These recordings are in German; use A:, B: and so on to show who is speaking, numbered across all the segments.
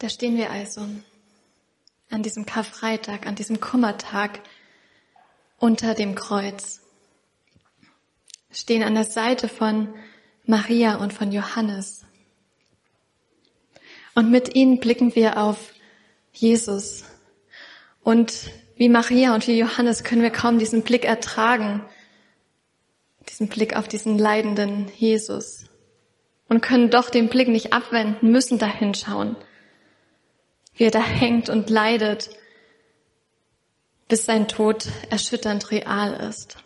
A: Da stehen wir also an diesem Karfreitag, an diesem Kummertag unter dem Kreuz. Stehen an der Seite von Maria und von Johannes. Und mit ihnen blicken wir auf Jesus. Und wie Maria und wie Johannes können wir kaum diesen Blick ertragen, diesen Blick auf diesen leidenden Jesus. Und können doch den Blick nicht abwenden, müssen da hinschauen wie er da hängt und leidet, bis sein Tod erschütternd real ist.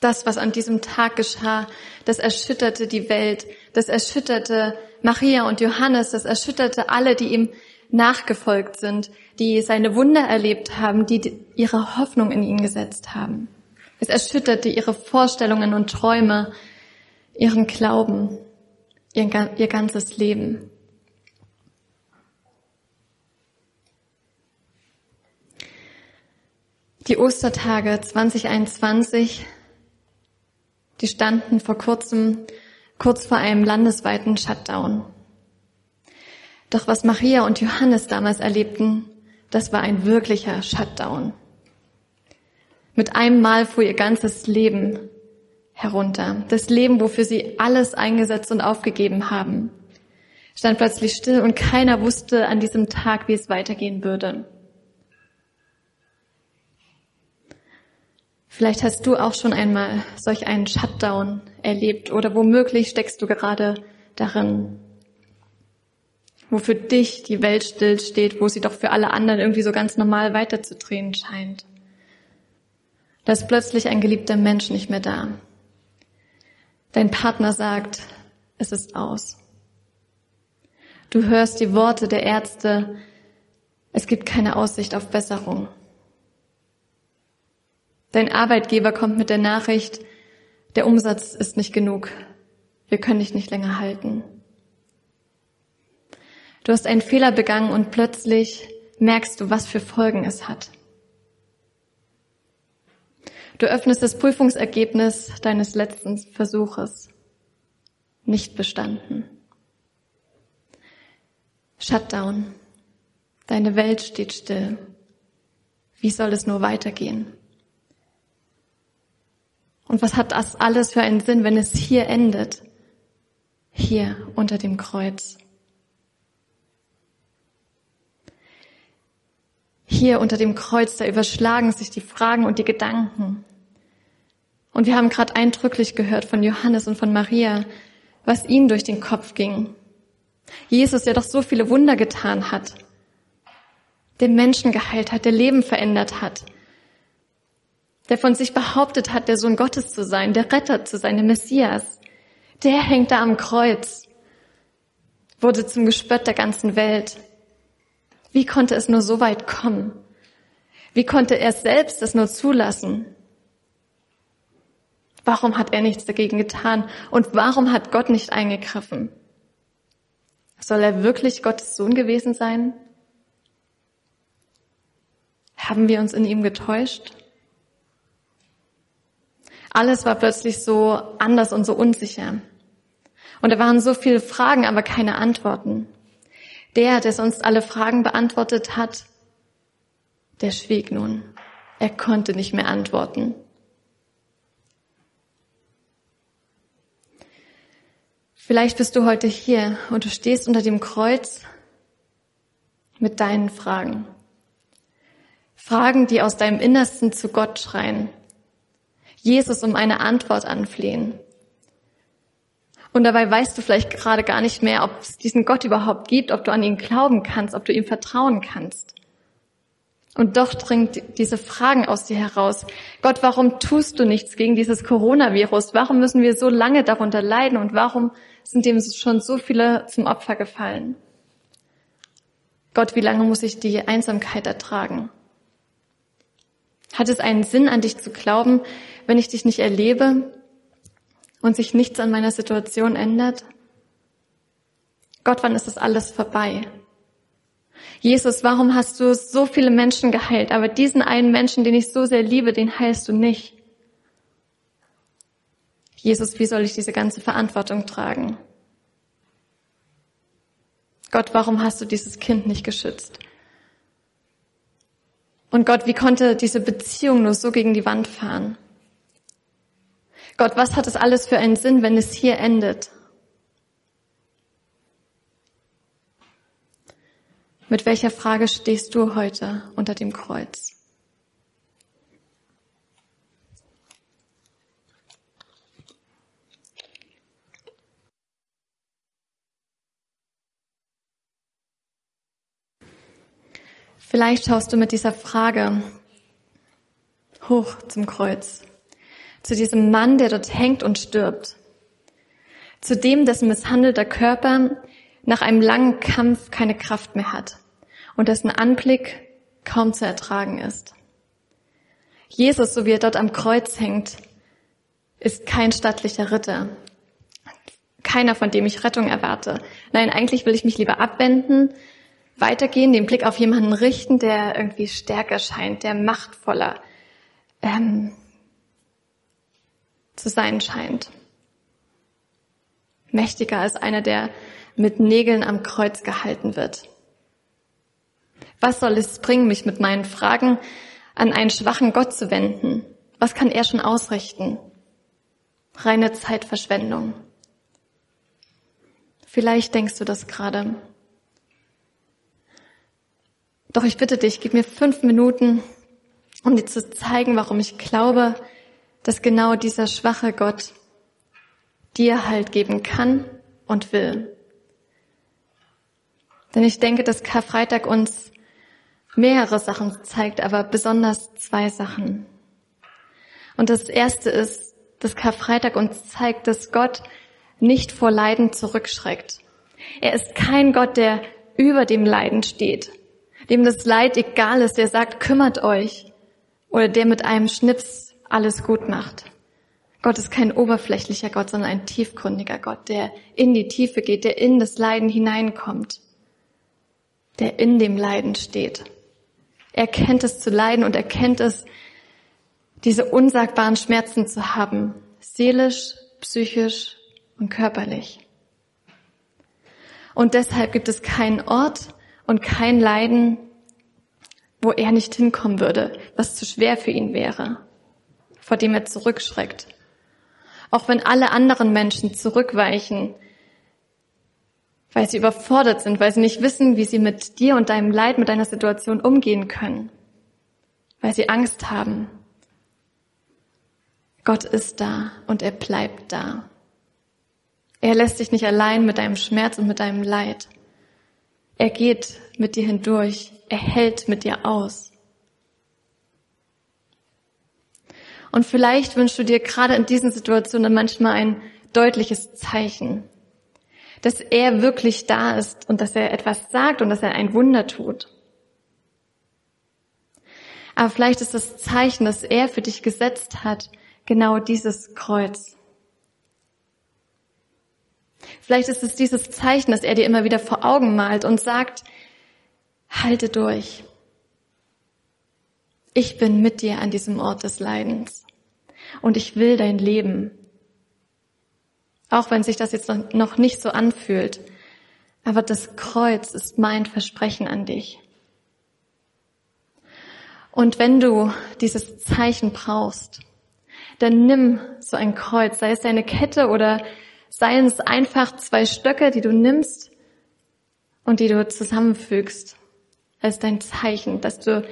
A: Das, was an diesem Tag geschah, das erschütterte die Welt, das erschütterte Maria und Johannes, das erschütterte alle, die ihm nachgefolgt sind, die seine Wunder erlebt haben, die ihre Hoffnung in ihn gesetzt haben. Es erschütterte ihre Vorstellungen und Träume, ihren Glauben, ihr, ihr ganzes Leben. Die Ostertage 2021, die standen vor kurzem kurz vor einem landesweiten Shutdown. Doch was Maria und Johannes damals erlebten, das war ein wirklicher Shutdown. Mit einem Mal fuhr ihr ganzes Leben herunter. Das Leben, wofür sie alles eingesetzt und aufgegeben haben, stand plötzlich still und keiner wusste an diesem Tag, wie es weitergehen würde. Vielleicht hast du auch schon einmal solch einen Shutdown erlebt oder womöglich steckst du gerade darin, wo für dich die Welt stillsteht, wo sie doch für alle anderen irgendwie so ganz normal weiterzudrehen scheint. Da ist plötzlich ein geliebter Mensch nicht mehr da. Dein Partner sagt, es ist aus. Du hörst die Worte der Ärzte, es gibt keine Aussicht auf Besserung. Dein Arbeitgeber kommt mit der Nachricht, der Umsatz ist nicht genug. Wir können dich nicht länger halten. Du hast einen Fehler begangen und plötzlich merkst du, was für Folgen es hat. Du öffnest das Prüfungsergebnis deines letzten Versuches. Nicht bestanden. Shutdown. Deine Welt steht still. Wie soll es nur weitergehen? Und was hat das alles für einen Sinn, wenn es hier endet? Hier unter dem Kreuz. Hier unter dem Kreuz, da überschlagen sich die Fragen und die Gedanken. Und wir haben gerade eindrücklich gehört von Johannes und von Maria, was ihnen durch den Kopf ging. Jesus, der doch so viele Wunder getan hat, der Menschen geheilt hat, der Leben verändert hat, der von sich behauptet hat, der Sohn Gottes zu sein, der Retter zu sein, der Messias, der hängt da am Kreuz, wurde zum Gespött der ganzen Welt. Wie konnte es nur so weit kommen? Wie konnte er selbst es nur zulassen? Warum hat er nichts dagegen getan? Und warum hat Gott nicht eingegriffen? Soll er wirklich Gottes Sohn gewesen sein? Haben wir uns in ihm getäuscht? Alles war plötzlich so anders und so unsicher. Und da waren so viele Fragen, aber keine Antworten. Der, der sonst alle Fragen beantwortet hat, der schwieg nun. Er konnte nicht mehr antworten. Vielleicht bist du heute hier und du stehst unter dem Kreuz mit deinen Fragen. Fragen, die aus deinem Innersten zu Gott schreien. Jesus um eine Antwort anflehen. Und dabei weißt du vielleicht gerade gar nicht mehr, ob es diesen Gott überhaupt gibt, ob du an ihn glauben kannst, ob du ihm vertrauen kannst. Und doch dringt diese Fragen aus dir heraus. Gott, warum tust du nichts gegen dieses Coronavirus? Warum müssen wir so lange darunter leiden? Und warum sind dem schon so viele zum Opfer gefallen? Gott, wie lange muss ich die Einsamkeit ertragen? Hat es einen Sinn, an dich zu glauben, wenn ich dich nicht erlebe und sich nichts an meiner Situation ändert? Gott, wann ist das alles vorbei? Jesus, warum hast du so viele Menschen geheilt, aber diesen einen Menschen, den ich so sehr liebe, den heilst du nicht? Jesus, wie soll ich diese ganze Verantwortung tragen? Gott, warum hast du dieses Kind nicht geschützt? Und Gott, wie konnte diese Beziehung nur so gegen die Wand fahren? Gott, was hat es alles für einen Sinn, wenn es hier endet? Mit welcher Frage stehst du heute unter dem Kreuz? Vielleicht schaust du mit dieser Frage hoch zum Kreuz, zu diesem Mann, der dort hängt und stirbt, zu dem, dessen misshandelter Körper nach einem langen Kampf keine Kraft mehr hat und dessen Anblick kaum zu ertragen ist. Jesus, so wie er dort am Kreuz hängt, ist kein stattlicher Ritter. Keiner, von dem ich Rettung erwarte. Nein, eigentlich will ich mich lieber abwenden, weitergehen, den Blick auf jemanden richten, der irgendwie stärker scheint, der machtvoller ähm, zu sein scheint. Mächtiger als einer, der mit Nägeln am Kreuz gehalten wird. Was soll es bringen, mich mit meinen Fragen an einen schwachen Gott zu wenden? Was kann er schon ausrichten? Reine Zeitverschwendung. Vielleicht denkst du das gerade. Doch ich bitte dich, gib mir fünf Minuten, um dir zu zeigen, warum ich glaube, dass genau dieser schwache Gott dir Halt geben kann und will. Denn ich denke, dass Karfreitag uns mehrere Sachen zeigt, aber besonders zwei Sachen. Und das erste ist, dass Karfreitag uns zeigt, dass Gott nicht vor Leiden zurückschreckt. Er ist kein Gott, der über dem Leiden steht, dem das Leid egal ist, der sagt, kümmert euch oder der mit einem Schnips alles gut macht. Gott ist kein oberflächlicher Gott, sondern ein tiefgründiger Gott, der in die Tiefe geht, der in das Leiden hineinkommt, der in dem Leiden steht. Er kennt es zu leiden und er kennt es, diese unsagbaren Schmerzen zu haben, seelisch, psychisch und körperlich. Und deshalb gibt es keinen Ort und kein Leiden, wo er nicht hinkommen würde, was zu schwer für ihn wäre, vor dem er zurückschreckt. Auch wenn alle anderen Menschen zurückweichen, weil sie überfordert sind, weil sie nicht wissen, wie sie mit dir und deinem Leid, mit deiner Situation umgehen können, weil sie Angst haben. Gott ist da und er bleibt da. Er lässt dich nicht allein mit deinem Schmerz und mit deinem Leid. Er geht mit dir hindurch. Er hält mit dir aus. Und vielleicht wünschst du dir gerade in diesen Situationen manchmal ein deutliches Zeichen, dass er wirklich da ist und dass er etwas sagt und dass er ein Wunder tut. Aber vielleicht ist das Zeichen, das er für dich gesetzt hat, genau dieses Kreuz. Vielleicht ist es dieses Zeichen, das er dir immer wieder vor Augen malt und sagt, halte durch. Ich bin mit dir an diesem Ort des Leidens und ich will dein Leben. Auch wenn sich das jetzt noch nicht so anfühlt. Aber das Kreuz ist mein Versprechen an dich. Und wenn du dieses Zeichen brauchst, dann nimm so ein Kreuz, sei es deine Kette oder seien es einfach zwei Stöcke, die du nimmst und die du zusammenfügst als dein Zeichen, dass du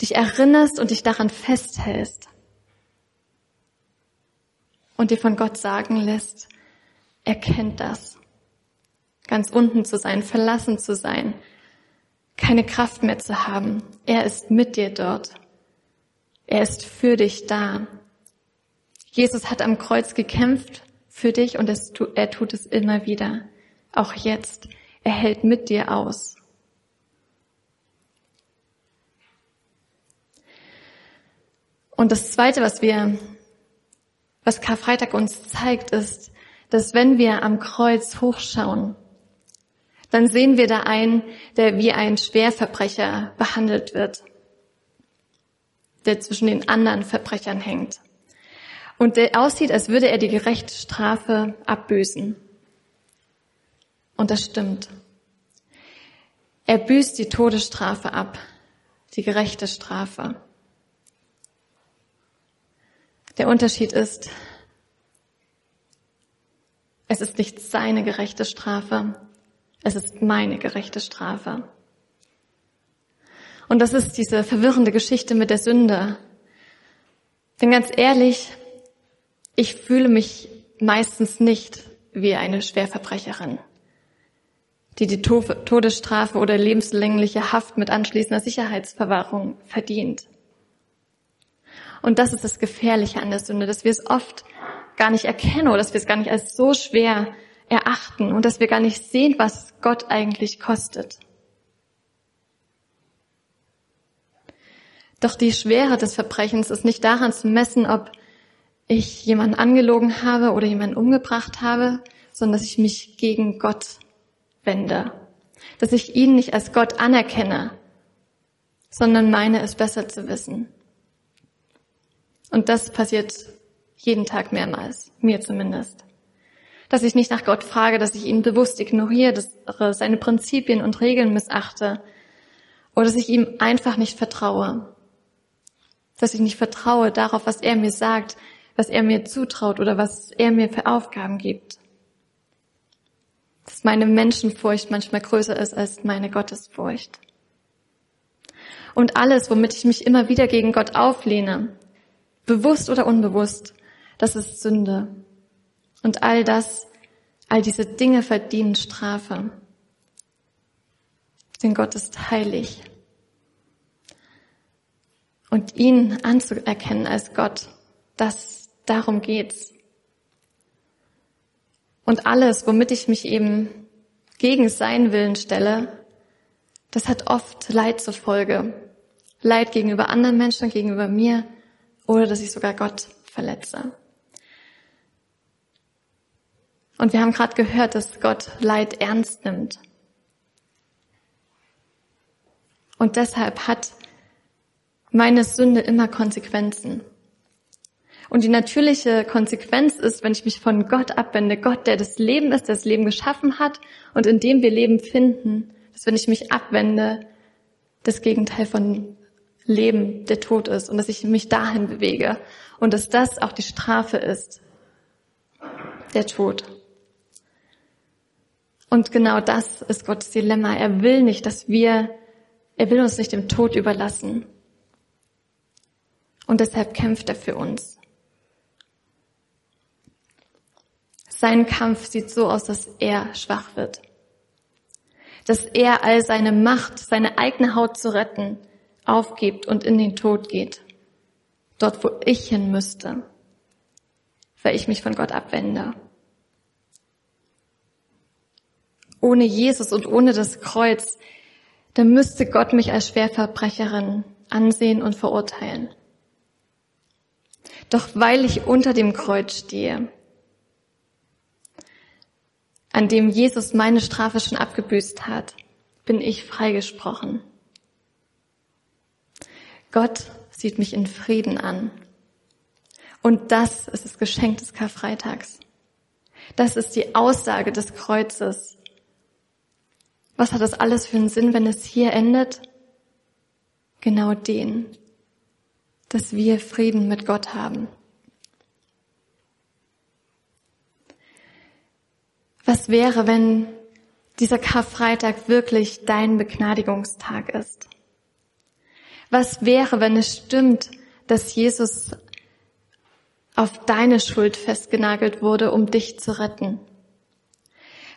A: dich erinnerst und dich daran festhältst und dir von Gott sagen lässt, er kennt das. Ganz unten zu sein, verlassen zu sein, keine Kraft mehr zu haben. Er ist mit dir dort. Er ist für dich da. Jesus hat am Kreuz gekämpft für dich und er tut es immer wieder. Auch jetzt. Er hält mit dir aus. Und das Zweite, was wir, was Karfreitag uns zeigt, ist, dass wenn wir am Kreuz hochschauen, dann sehen wir da einen, der wie ein Schwerverbrecher behandelt wird, der zwischen den anderen Verbrechern hängt und der aussieht, als würde er die gerechte Strafe abbüßen. Und das stimmt. Er büßt die Todesstrafe ab, die gerechte Strafe. Der Unterschied ist, es ist nicht seine gerechte Strafe, es ist meine gerechte Strafe. Und das ist diese verwirrende Geschichte mit der Sünde. Denn ganz ehrlich, ich fühle mich meistens nicht wie eine Schwerverbrecherin, die die Todesstrafe oder lebenslängliche Haft mit anschließender Sicherheitsverwahrung verdient. Und das ist das Gefährliche an der Sünde, dass wir es oft gar nicht erkennen oder dass wir es gar nicht als so schwer erachten und dass wir gar nicht sehen, was Gott eigentlich kostet. Doch die Schwere des Verbrechens ist nicht daran zu messen, ob ich jemanden angelogen habe oder jemanden umgebracht habe, sondern dass ich mich gegen Gott wende. Dass ich ihn nicht als Gott anerkenne, sondern meine es besser zu wissen. Und das passiert jeden Tag mehrmals, mir zumindest. Dass ich nicht nach Gott frage, dass ich ihn bewusst ignoriere, dass seine Prinzipien und Regeln missachte oder dass ich ihm einfach nicht vertraue. Dass ich nicht vertraue darauf, was er mir sagt, was er mir zutraut oder was er mir für Aufgaben gibt. Dass meine Menschenfurcht manchmal größer ist als meine Gottesfurcht. Und alles, womit ich mich immer wieder gegen Gott auflehne, bewusst oder unbewusst, das ist Sünde. Und all das, all diese Dinge verdienen Strafe. Denn Gott ist heilig. Und ihn anzuerkennen als Gott, das Darum geht's. Und alles, womit ich mich eben gegen seinen Willen stelle, das hat oft Leid zur Folge. Leid gegenüber anderen Menschen, gegenüber mir oder dass ich sogar Gott verletze. Und wir haben gerade gehört, dass Gott Leid ernst nimmt. Und deshalb hat meine Sünde immer Konsequenzen. Und die natürliche Konsequenz ist, wenn ich mich von Gott abwende, Gott, der das Leben ist, der das Leben geschaffen hat und in dem wir Leben finden, dass wenn ich mich abwende, das Gegenteil von Leben der Tod ist und dass ich mich dahin bewege und dass das auch die Strafe ist, der Tod. Und genau das ist Gottes Dilemma. Er will nicht, dass wir, er will uns nicht dem Tod überlassen. Und deshalb kämpft er für uns. Sein Kampf sieht so aus, dass er schwach wird. Dass er all seine Macht, seine eigene Haut zu retten, aufgibt und in den Tod geht. Dort, wo ich hin müsste, weil ich mich von Gott abwende. Ohne Jesus und ohne das Kreuz, dann müsste Gott mich als Schwerverbrecherin ansehen und verurteilen. Doch weil ich unter dem Kreuz stehe, an dem Jesus meine Strafe schon abgebüßt hat, bin ich freigesprochen. Gott sieht mich in Frieden an. Und das ist das Geschenk des Karfreitags. Das ist die Aussage des Kreuzes. Was hat das alles für einen Sinn, wenn es hier endet? Genau den, dass wir Frieden mit Gott haben. Was wäre, wenn dieser Karfreitag wirklich dein Begnadigungstag ist? Was wäre, wenn es stimmt, dass Jesus auf deine Schuld festgenagelt wurde, um dich zu retten?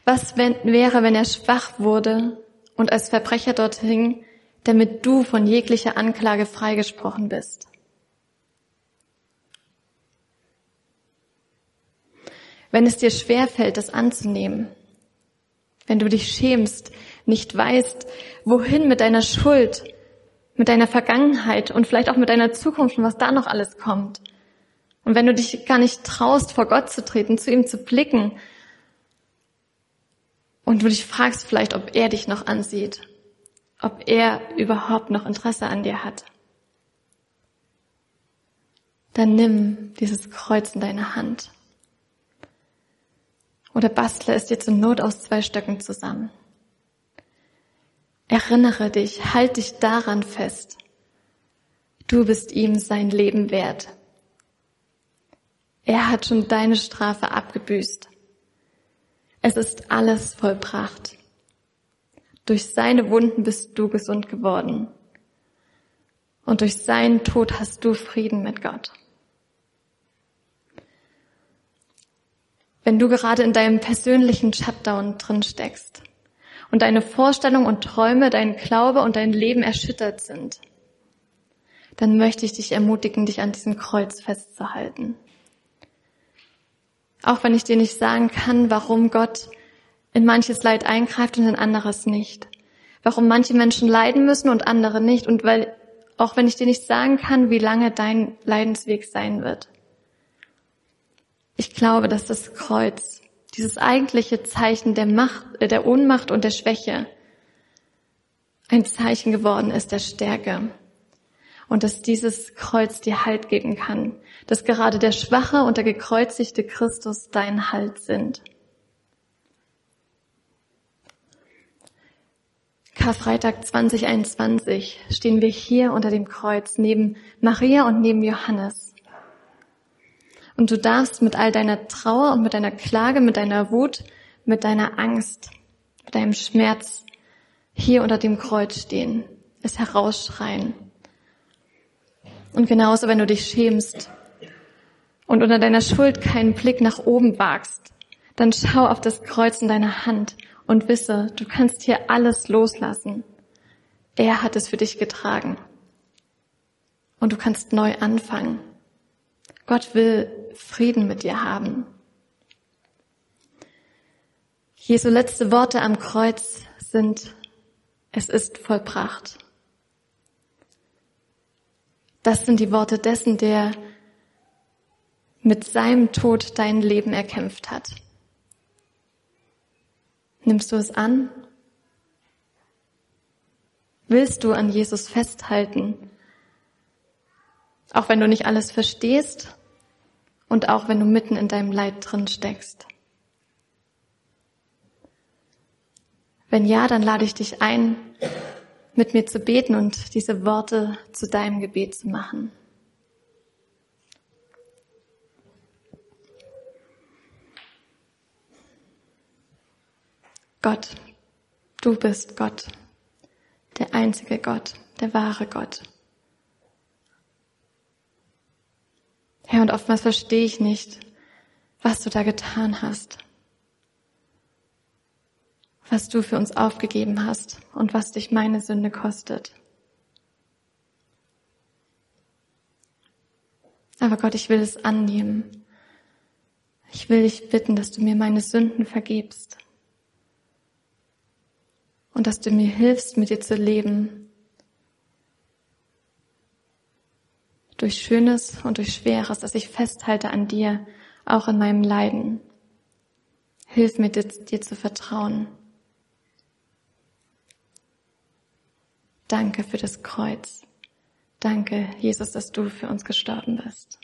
A: Was wäre, wenn er schwach wurde und als Verbrecher dort hing, damit du von jeglicher Anklage freigesprochen bist? Wenn es dir schwerfällt, das anzunehmen, wenn du dich schämst, nicht weißt, wohin mit deiner Schuld, mit deiner Vergangenheit und vielleicht auch mit deiner Zukunft und was da noch alles kommt. Und wenn du dich gar nicht traust, vor Gott zu treten, zu ihm zu blicken und du dich fragst vielleicht, ob er dich noch ansieht, ob er überhaupt noch Interesse an dir hat, dann nimm dieses Kreuz in deine Hand oder bastle es dir zur Not aus zwei Stöcken zusammen. Erinnere dich, halt dich daran fest. Du bist ihm sein Leben wert. Er hat schon deine Strafe abgebüßt. Es ist alles vollbracht. Durch seine Wunden bist du gesund geworden. Und durch seinen Tod hast du Frieden mit Gott. Wenn du gerade in deinem persönlichen Shutdown drin steckst und deine Vorstellungen und Träume, dein Glaube und dein Leben erschüttert sind, dann möchte ich dich ermutigen, dich an diesem Kreuz festzuhalten. Auch wenn ich dir nicht sagen kann, warum Gott in manches Leid eingreift und in anderes nicht. Warum manche Menschen leiden müssen und andere nicht. Und weil, auch wenn ich dir nicht sagen kann, wie lange dein Leidensweg sein wird. Ich glaube, dass das Kreuz, dieses eigentliche Zeichen der Macht, äh, der Ohnmacht und der Schwäche, ein Zeichen geworden ist der Stärke. Und dass dieses Kreuz dir Halt geben kann. Dass gerade der schwache und der gekreuzigte Christus dein Halt sind. Karfreitag 2021 stehen wir hier unter dem Kreuz neben Maria und neben Johannes. Und du darfst mit all deiner Trauer und mit deiner Klage, mit deiner Wut, mit deiner Angst, mit deinem Schmerz hier unter dem Kreuz stehen, es herausschreien. Und genauso, wenn du dich schämst und unter deiner Schuld keinen Blick nach oben wagst, dann schau auf das Kreuz in deiner Hand und wisse, du kannst hier alles loslassen. Er hat es für dich getragen. Und du kannst neu anfangen. Gott will Frieden mit dir haben. Jesu letzte Worte am Kreuz sind, es ist vollbracht. Das sind die Worte dessen, der mit seinem Tod dein Leben erkämpft hat. Nimmst du es an? Willst du an Jesus festhalten? Auch wenn du nicht alles verstehst und auch wenn du mitten in deinem Leid drin steckst. Wenn ja, dann lade ich dich ein, mit mir zu beten und diese Worte zu deinem Gebet zu machen. Gott, du bist Gott, der einzige Gott, der wahre Gott. Herr, und oftmals verstehe ich nicht, was du da getan hast, was du für uns aufgegeben hast und was dich meine Sünde kostet. Aber Gott, ich will es annehmen. Ich will dich bitten, dass du mir meine Sünden vergibst und dass du mir hilfst, mit dir zu leben. Durch Schönes und durch Schweres, dass ich festhalte an dir, auch in meinem Leiden. Hilf mir, dir, zu vertrauen. Danke für das Kreuz. Danke, Jesus, dass du für uns gestorben bist.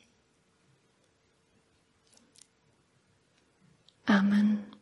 A: Amen.